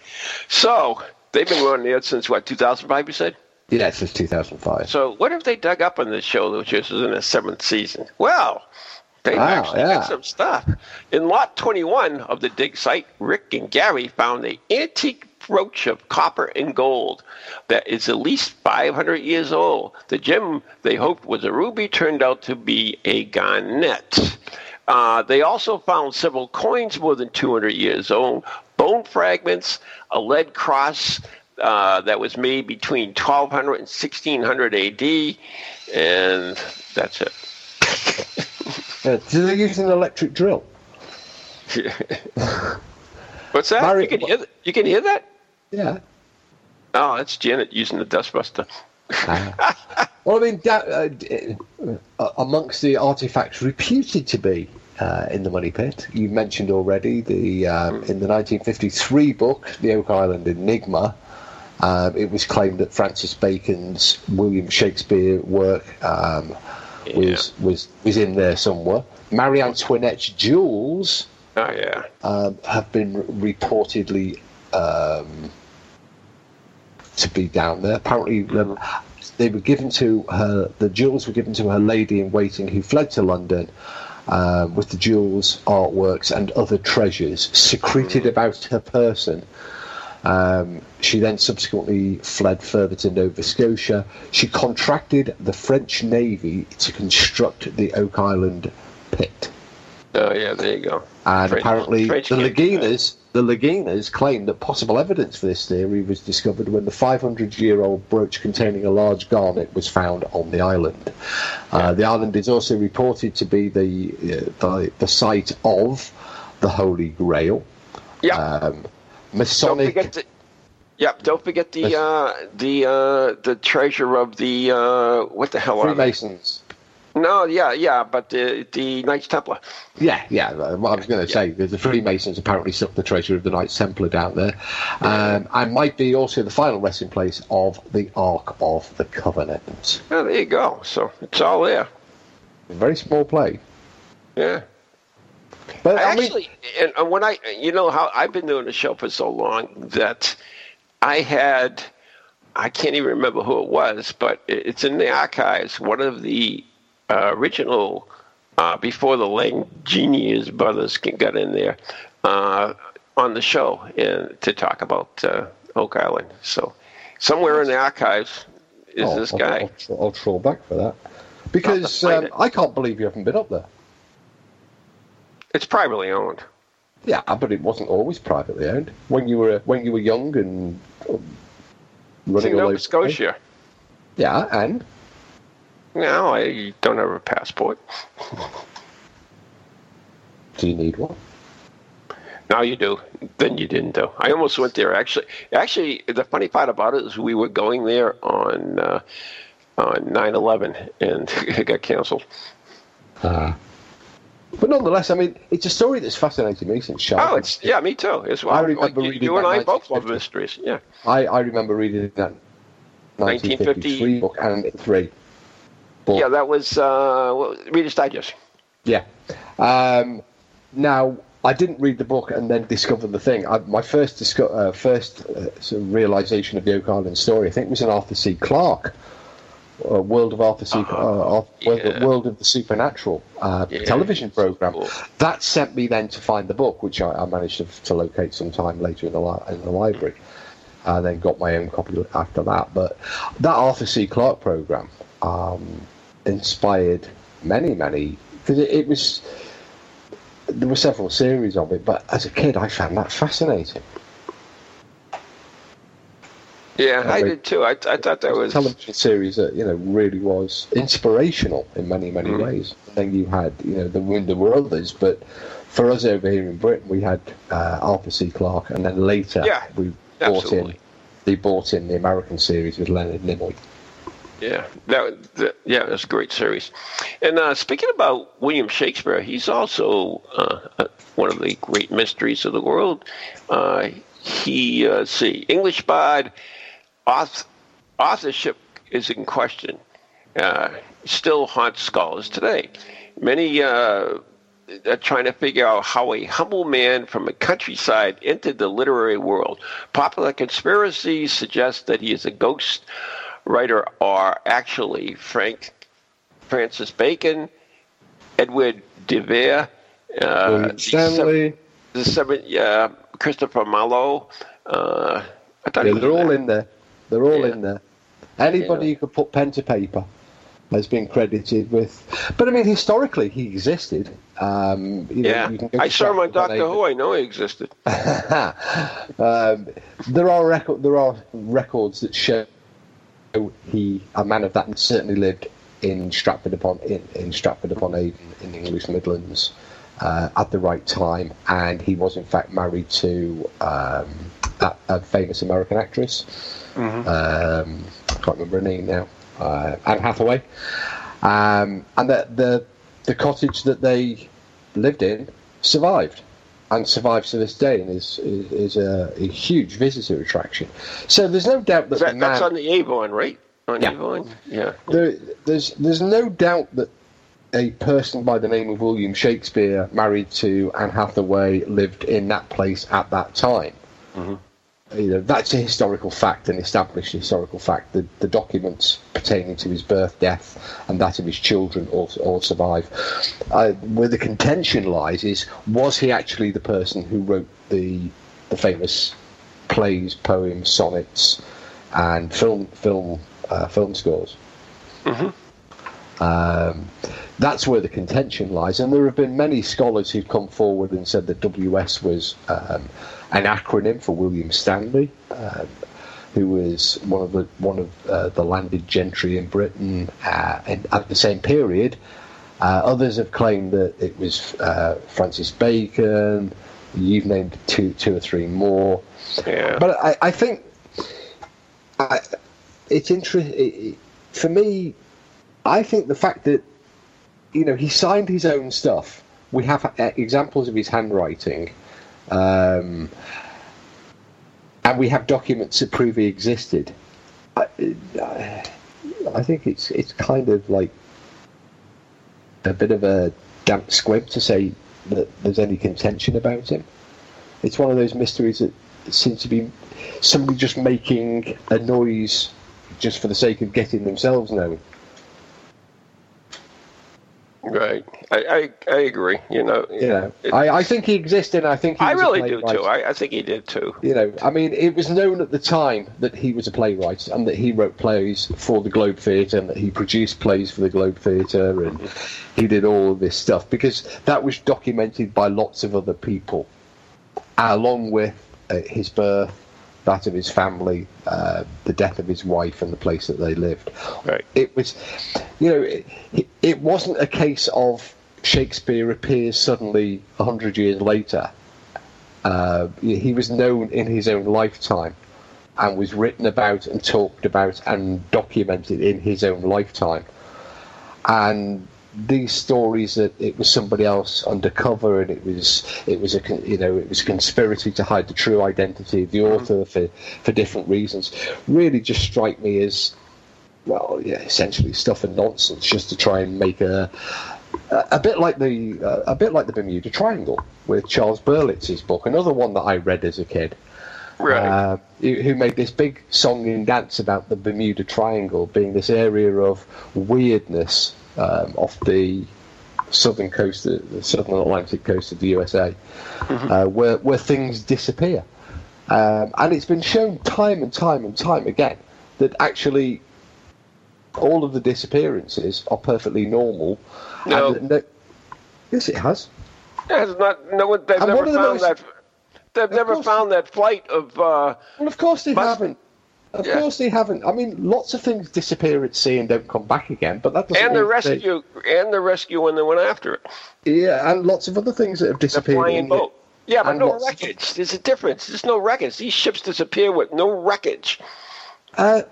So they've been running it since what 2005? You said. Yeah, since 2005. So what have they dug up on this show, which is in the seventh season? Well, they Wow, actually yeah. got some stuff. In lot 21 of the dig site, Rick and Gary found an antique brooch of copper and gold that is at least 500 years old. The gem they hoped was a ruby turned out to be a garnet. Uh, they also found several coins more than 200 years old, bone fragments, a lead cross uh, that was made between 1200 and 1600 AD, and that's it. Uh, do they use an electric drill? What's that? You can hear th- you can hear that? Yeah. Oh, that's Janet using the dustbuster. Well, I mean, uh, d- uh, amongst the artifacts reputed to be uh, in the Money Pit, you mentioned already the um, in the 1953 book, The Oak Island Enigma. Um, it was claimed that Francis Bacon's William Shakespeare work um, was was was in there somewhere. Marie Antoinette's jewels Oh yeah. um, have been reportedly um, to be down there. Apparently, um, they were given to her. The jewels were given to her lady in waiting, who fled to London um, with the jewels, artworks, and other treasures secreted about her person. Um, she then subsequently fled further to Nova Scotia. She contracted the French Navy to construct the Oak Island pit. Oh yeah. There you go. And French- apparently, French the. Laginas, the Laginas claim that possible evidence for this theory was discovered when the 500-year-old brooch containing a large garnet was found on the island. Uh, the island is also reported to be the, uh, the the site of the Holy Grail. Yeah. Um, don't Masonic. forget the. Yep. Don't forget the uh, the uh, the treasure of the uh, what the hell are? Freemasons. No, yeah, yeah, but the the Knights Templar. Yeah, yeah. What I was going to say, the, Freemasons apparently took the treasure of the Knights Templar down there, um, and might be also the final resting place of the Ark of the Covenant. Yeah, there you go. So it's all there. Very small play, Yeah. But I, Actually, and, and when I, you know how I've been doing the show for so long that I had, I can't even remember who it was, but it's in the archives. One of the uh, original, uh, before the Lang Langenius brothers got in there, uh, on the show and to talk about uh, Oak Island. So somewhere in the archives is oh, this I'll- guy. I'll, tr- I'll troll back for that because um. I can't believe you haven't been up there. It's privately owned. Yeah, but it wasn't always privately owned. When you were when you were young and um, It's running in all Nova Scotia. Yeah, and No, I don't have a passport. do you need one? Now you do. Then you didn't do. I almost went there. Actually, actually, the funny part about it is we were going there on uh, on 9/11, and it got canceled. Uh, but nonetheless, I mean, it's a story that's fascinated me since childhood. Oh, it's yeah, me too. As well. I remember Like, reading you and I both love mysteries. Yeah. I, I remember reading that 1953 book and three. Book. Yeah, that was uh, Reader's Digest. Yeah. Um, now, I didn't read the book and then discover the thing. I, my first disco- uh, first uh, sort of realization of the Oak Island story, I think, was in Arthur C. Clarke. Uh, World of Arthur C. Uh, Arth- World, yeah. World of the Supernatural uh, Yeah, television program. cool. That sent me then to find the book, which I, I managed to, to locate sometime later in the li- in the library. And then got my own copy after that. But that Arthur C. Clarke program um, inspired many, many because it, it was there were several series of it. But as a kid, I found that fascinating. Yeah, I did too. I, I thought that was a television series that you know really was inspirational in many many Mm. ways. And then you had you know the were others, but for us over here in Britain, we had uh, Arthur C. Clarke, and then later Yeah, we bought in absolutely. they bought in the American series with Leonard Nimoy. Yeah, that, that yeah, that's a great series. And uh, speaking about William Shakespeare, he's also uh, one of the great mysteries of the world. Uh, he uh, see English bard authorship is in question. Uh, still haunts scholars today. Many uh, are trying to figure out how a humble man from a countryside entered the literary world. Popular conspiracies suggest that he is a ghost writer or actually Frank Francis Bacon, Edward de Vere, uh, Stanley, the seven uh, Christopher Marlowe. Uh, yeah, he they're all there. in there. They're all Yeah. in there. Anybody Yeah. who could put pen to paper has been credited with. But I mean, historically, he existed. Um, you know, Yeah, you I saw him on Doctor Who. I know he existed. um, there are record, there are records that show he a man of that and certainly lived in Stratford upon in, in Stratford upon Avon in the English Midlands uh, at the right time, and he was in fact married to um, a, a famous American actress. Um, I can't remember her name now. Uh, Anne Hathaway, um, and the, the the cottage that they lived in survived and survives to this day and is is, is a, a huge visitor attraction. So there's no doubt that, That, the that's on the Avon, right? On Yeah. Avon, yeah. there, there's there's no doubt that a person by the name of William Shakespeare, married to Anne Hathaway, lived in that place at that time. You know, that's a historical fact, an established historical fact. The, the documents pertaining to his birth, death, and that of his children all, all survive. Uh, where the contention lies is, was he actually the person who wrote the the famous plays, poems, sonnets, and film film uh, film scores? Um, that's where the contention lies, and there have been many scholars who've come forward and said that WS was um, an acronym for William Stanley, um, who was one of the one of uh, the landed gentry in Britain, uh, and at the same period. Uh, others have claimed that it was uh, Francis Bacon. You've named two, two or three more. Yeah. But I, I think I, it's interesting. It, for me, I think the fact that you know, he signed his own stuff. We have uh, examples of his handwriting, um, and we have documents that prove he existed. I, I think it's it's kind of like a bit of a damp squib to say that there's any contention about him. It's one of those mysteries that seems to be somebody just making a noise just for the sake of getting themselves known. Right. I, I, I agree. You know. You know, I, I think he existed. I think he I really do too. I, I think he did too. you know, I mean, it was known at the time that he was a playwright and that he wrote plays for the Globe Theatre and that he produced plays for the Globe Theatre and he did all of this stuff because that was documented by lots of other people, along with uh, his birth, that of his family, uh, the death of his wife, and the place that they lived. Right. It was, you know, it, it- wasn't a case of Shakespeare appears suddenly a hundred years later uh, he was known in his own lifetime and was written about and talked about and documented in his own lifetime. And these stories that it was somebody else undercover and it was it was a you know it was a conspiracy to hide the true identity of the author for for different reasons really just strike me as well yeah essentially stuff and nonsense just to try and make a a, bit like the uh, a bit like the Bermuda Triangle with Charles Berlitz's book, another one that I read as a kid. Right. Uh, who made this big song and dance about the Bermuda Triangle being this area of weirdness um, off the southern coast, the the southern Atlantic coast of the USA, uh, where where things disappear. Um, and it's been shown time and time and time again that actually all of the disappearances are perfectly normal. No. And that- yes, it has. It's not. No one. They've And never one of the found most- that. They've never found that flight of. Uh, Well, of course they Must- haven't. Of Yeah. course they haven't. I mean, lots of things disappear at sea and don't come back again, but that doesn't and the mean they- rescue. And the rescue when they went after it. yeah, and lots of other things that have The disappeared. flying the- boat. Yeah, but and no of- wreckage. There's a difference. There's no wreckage. These ships disappear with no wreckage. Uh,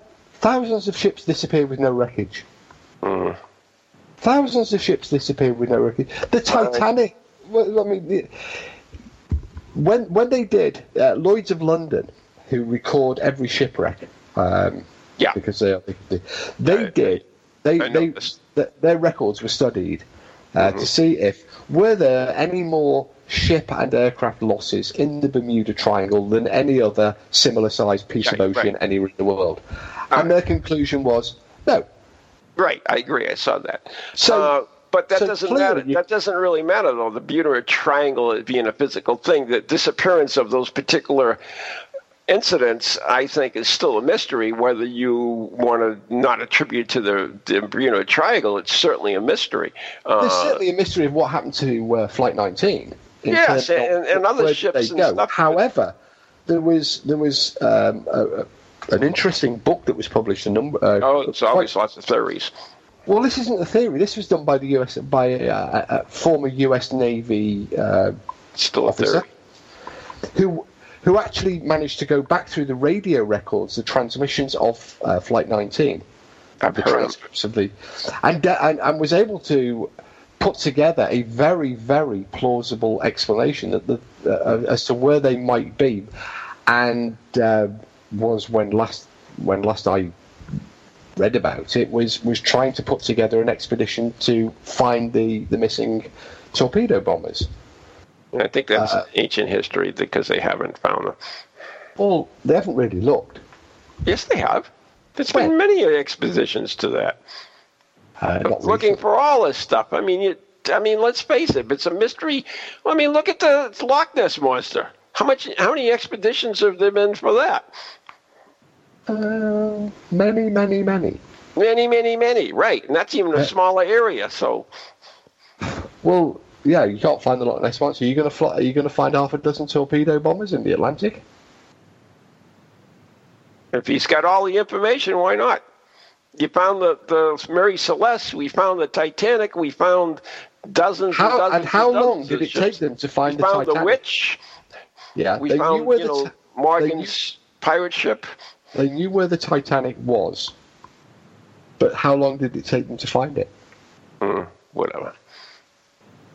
thousands of ships disappear with no wreckage. Mm. Thousands of ships disappear with no wreckage. The Titanic. Well, I mean, the, when when they did uh, Lloyd's of London, who record every shipwreck, um, Yeah. because they they, they I- did they they noticed. their records were studied uh, to see if were there any more ship and aircraft losses in the Bermuda Triangle than any other similar sized piece of ocean right. anywhere in the world, and their conclusion was no. Right, I agree. I saw that. So- uh, but that so doesn't matter. you- That doesn't really matter, though. The Bermuda Triangle being a physical thing, the disappearance of those particular incidents, I think, is still a mystery. Whether you want to not attribute to the, the Bermuda Triangle, it's certainly a mystery. Uh, There's certainly a mystery of what happened to uh, Flight 19. Yes, terms of and- and other ships and go. stuff. However, there was there was um, a, an interesting book that was published a number. Uh, oh, it's always lots of theories. well, this isn't a theory. This was done by the US by a, a, a former U.S. Navy uh, Still a officer theory. who who actually managed to go back through the radio records, the transmissions of uh, Flight 19, I've the transcripts of the, and, uh, and and was able to put together a very very plausible explanation that the, uh, as to where they might be, and uh, was when last when last I read about it was was trying to put together an expedition to find the the missing torpedo bombers. And I think that's Uh, ancient history because they haven't found them. Well, they haven't really looked. Yes, they have. There's When? been many expeditions to that. Uh, looking for all this stuff. I mean, you, I mean, let's face it, it's a mystery. I mean, look at the Loch Ness monster. How much? How many expeditions have there been for that? Uh, many, many, many. Many, many, many. Right, and that's even a Yeah. smaller area. So, Well, yeah, you can't find the Loch Ness monster. Are you going to fly, Are you going to find half a dozen torpedo bombers in the Atlantic? if he's got all the information, why not? You found the the Mary Celeste. We found the Titanic. We found dozens How and dozens and how and how long dozens did it take them to find We the found Titanic? the Witch. Yeah, We they knew found where you the know Morgan's pirate ship. they knew where the Titanic was, but how long did it take them to find it? Hmm, whatever.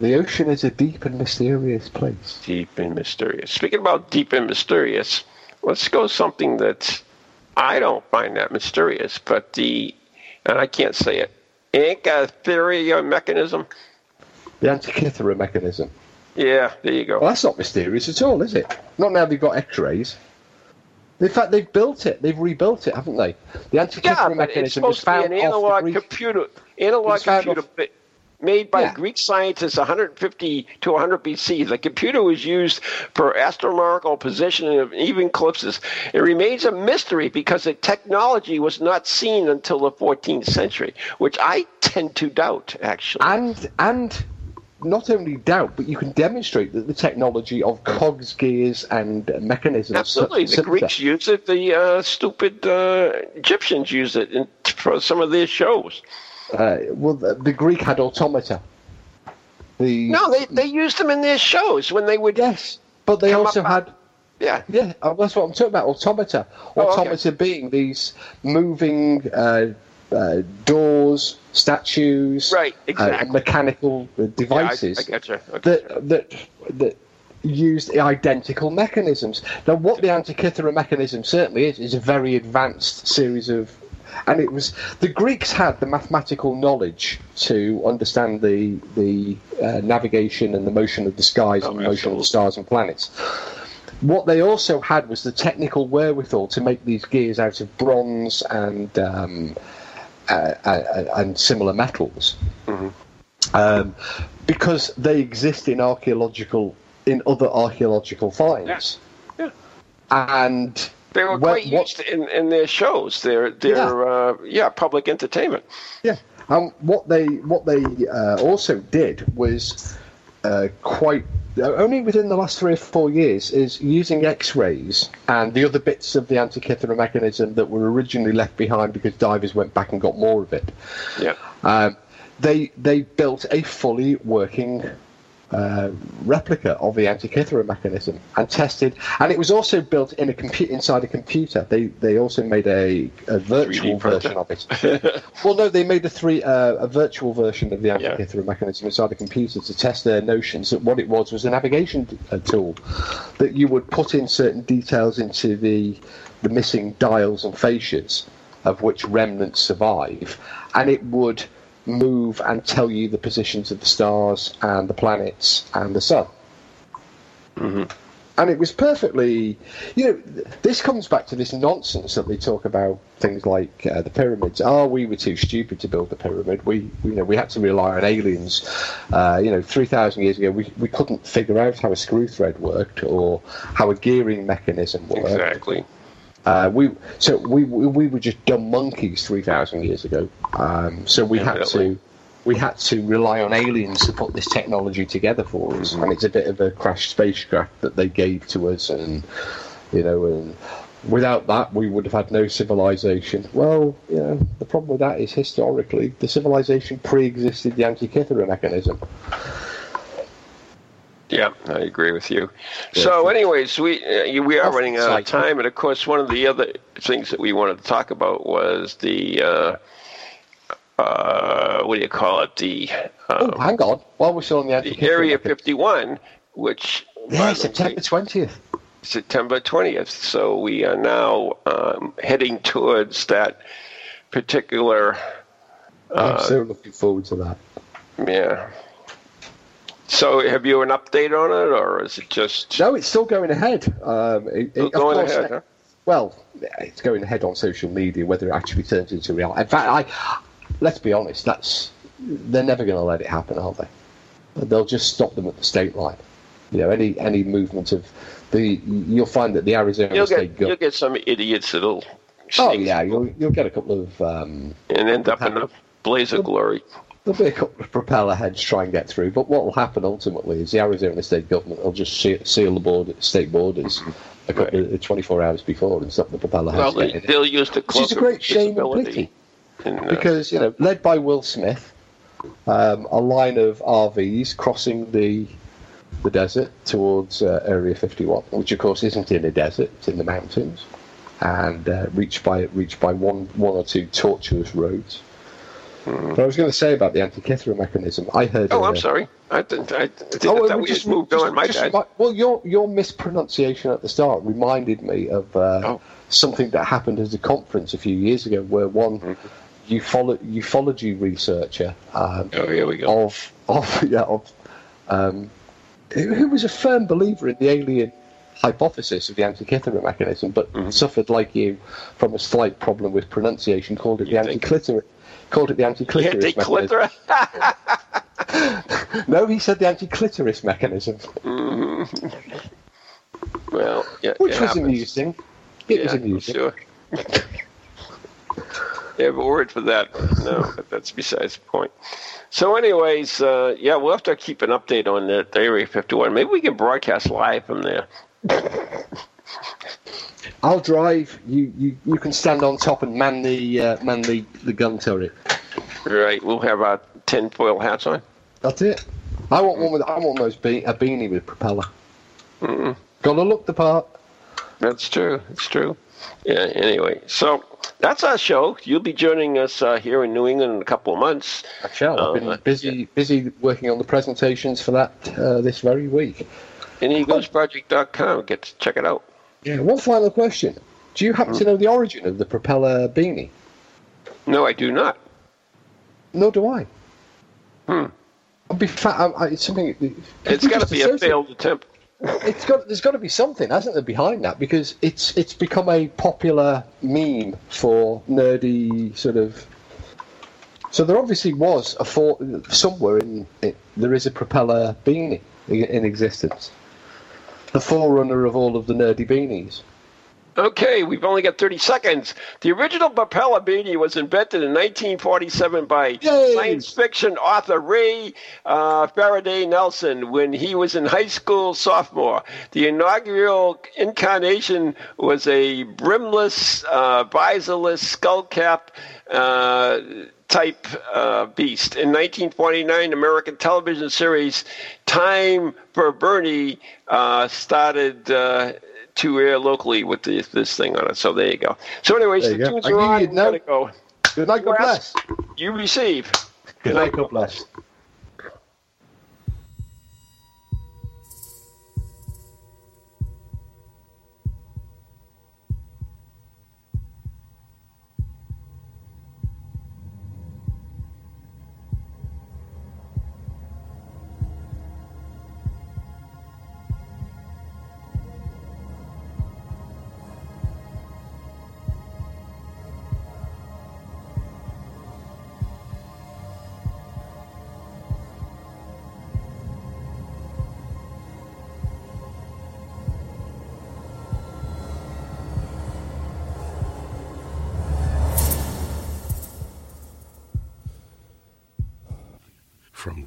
The ocean is a deep and mysterious place. Deep and mysterious. Speaking about deep and mysterious, let's go something that I don't find that mysterious, but the, and I can't say it, Antikythera uh, uh, mechanism. The Antikythera mechanism. Yeah, there you go. Well, that's not mysterious at all, is it? Not now they've got X-rays. In fact, they've built it. They've rebuilt it, haven't they? The Antikythera yeah, but it's mechanism was supposed to be found an analog computer. Analog computer off- made by Yeah. Greek scientists 150 to 100 BC. The computer was used for astronomical positioning of even eclipses. It remains a mystery because the technology was not seen until the 14th century, which I tend to doubt, actually. and and not only doubt, but you can demonstrate that the technology of cogs, gears, and mechanisms. Absolutely, the Greeks used it. The uh, stupid uh, Egyptians used it in, for some of their shows. Uh, well, the, the Greek had automata. The No, they, they used them in their shows when they would. yes, but they also had Yeah, Yeah, uh, that's what I'm talking about. Automata. Oh, okay. Automata being these moving uh, uh, doors, statues, Right, uh, exactly. mechanical uh, Yeah, I, devices I gotcha. That that that used identical mechanisms. Now, what the Antikythera mechanism certainly is is a very advanced series of. And it was the Greeks had the mathematical knowledge to understand the the uh, navigation and the motion of the skies Oh, and the motion of the stars and planets. What they also had was the technical wherewithal to make these gears out of bronze and um, uh, uh, and similar metals, um, because they exist in archaeological in other archaeological finds. Yeah. And They were what- quite what- used in, in their shows. Their their Yeah. uh, yeah public entertainment. Yeah. Um, what they what they uh, also did was uh, quite uh, only within the last three or four years is using X-rays and the other bits of the Antikythera mechanism that were originally left behind because divers went back and got more of it. Yeah. Um, they they built a fully working uh, replica of the Antikythera mechanism and tested, and it was also built in a compu- inside a computer. They they also made a, a virtual version of it. well, no, they made a three uh, a virtual version of the Yeah. Antikythera mechanism inside a computer to test their notions that what it was was a navigation uh, tool that you would put in certain details into the the missing dials and fascias of which remnants survive, and it would move and tell you the positions of the stars and the planets and the sun. And it was perfectly, you know, this comes back to this nonsense that they talk about things like uh, the pyramids. Oh, we were too stupid to build the pyramid. We, you know, we had to rely on aliens. Uh, you know, three thousand years ago, we, we couldn't figure out how a screw thread worked or how a gearing mechanism worked. Exactly. Uh, we so we, we we were just dumb monkeys three thousand years ago. Um, so we had to we had to rely on aliens to put this technology together for us, and it's a bit of a crashed spacecraft that they gave to us, and you know, and without that we would have had no civilization. Well, you know, the problem with that is historically the civilization pre-existed the Antikythera mechanism. Yeah, I agree with you. So, anyways, we uh, we are running out of time, and of course, one of the other things that we wanted to talk about was the uh, uh, what do you call it? The Oh, uh, hang on, while we're still on the the Area 51, which by yeah, September twentieth. September 20th. So we are now um, heading towards that particular. I'm Uh, so looking forward to that. Yeah. So, have you an update on it, or is it just No, it's still going ahead. Um, it, it- going course, ahead, uh, huh? Well, it's going ahead on social media. Whether it actually turns into reality. In fact, I let's be honest. That's they're never going to let it happen, are they? They'll just stop them at the state line. You know, any any movement of the you'll find that the Arizona you'll state get you'll get some idiots that'll Oh yeah, you'll you'll get a couple of um, and end up in a blaze of glory. There'll be a couple of propeller heads try and get through, but what will happen ultimately is the Arizona state government will just seal, the border, state borders a couple of, 24 hours before and stop the propeller heads they, getting they'll use the Which is a great shame and pity, And, uh, because you know, led by Will Smith, um, a line of RVs crossing the the desert towards uh, Area 51, which of course isn't in a desert; it's in the mountains, and uh, reached by reached by one one or two tortuous roads. But I was going to say about the Antikythera mechanism. I heard. Oh, I'm sorry. I, didn't- I, didn't- Oh, I well, thought we just- just moved just- on. My just bad. well, your your mispronunciation at the start reminded me of uh, Oh. something that happened at a conference a few years ago, where one Mm-hmm. ufolo- ufology researcher um, Oh, here we go. of of yeah of um, who, was a firm believer in the alien hypothesis of the Antikythera mechanism, but Mm-hmm. suffered like you from a slight problem with pronunciation, called it You the think? anticlitoris. Called it the anticlitoris mechanism. No, he said the anti-clitoris mechanism, well, yeah, which was happens. amusing. It was Yeah, amusing. Sure. they have a word for that. No, but that's besides the point. So, anyways, uh, yeah, we'll have to keep an update on that Area 51. Maybe we can broadcast live from there. I'll drive. You, you, you can stand on top and man the uh, man the, the gun turret. Right, we'll have our tinfoil hats on. That's it. I want one with. I want those be- a beanie with propeller. Gotta look the part. That's true. It's true. Yeah. Anyway, so that's our show. You'll be joining us uh, here in New England in a couple of months. I shall. I've been uh, busy busy working on the presentations for that uh, this very week. And neghostproject.com. Get to check it out. Yeah. One final question. Do you happen to know the origin of the propeller beanie? No, I do not. Nor do I. Hmm. I'd be fa- I, I, it's something. It's got to be a failed attempt. It's got. There's got to be something, hasn't there, behind that? Because it's it's become a popular meme for nerdy sort of. So there obviously was a for somewhere in it, there is a propeller beanie in existence. The forerunner of all of the nerdy beanies. Okay, we've only got 30 seconds. The original propeller beanie was invented in 1947 by Yay! science fiction author Ray uh, Faraday Nelson when he was in high school sophomore. The inaugural incarnation was a brimless, uh, visorless skull cap. Uh, type uh, beast. In 1929, American television series Time for Beany uh, started uh, to air locally with this, this thing on it. So there you go. So, anyways, There you the tunes I are knew on. you'd We're know. gonna go. Good night, God bless. You receive. Good night, God bless.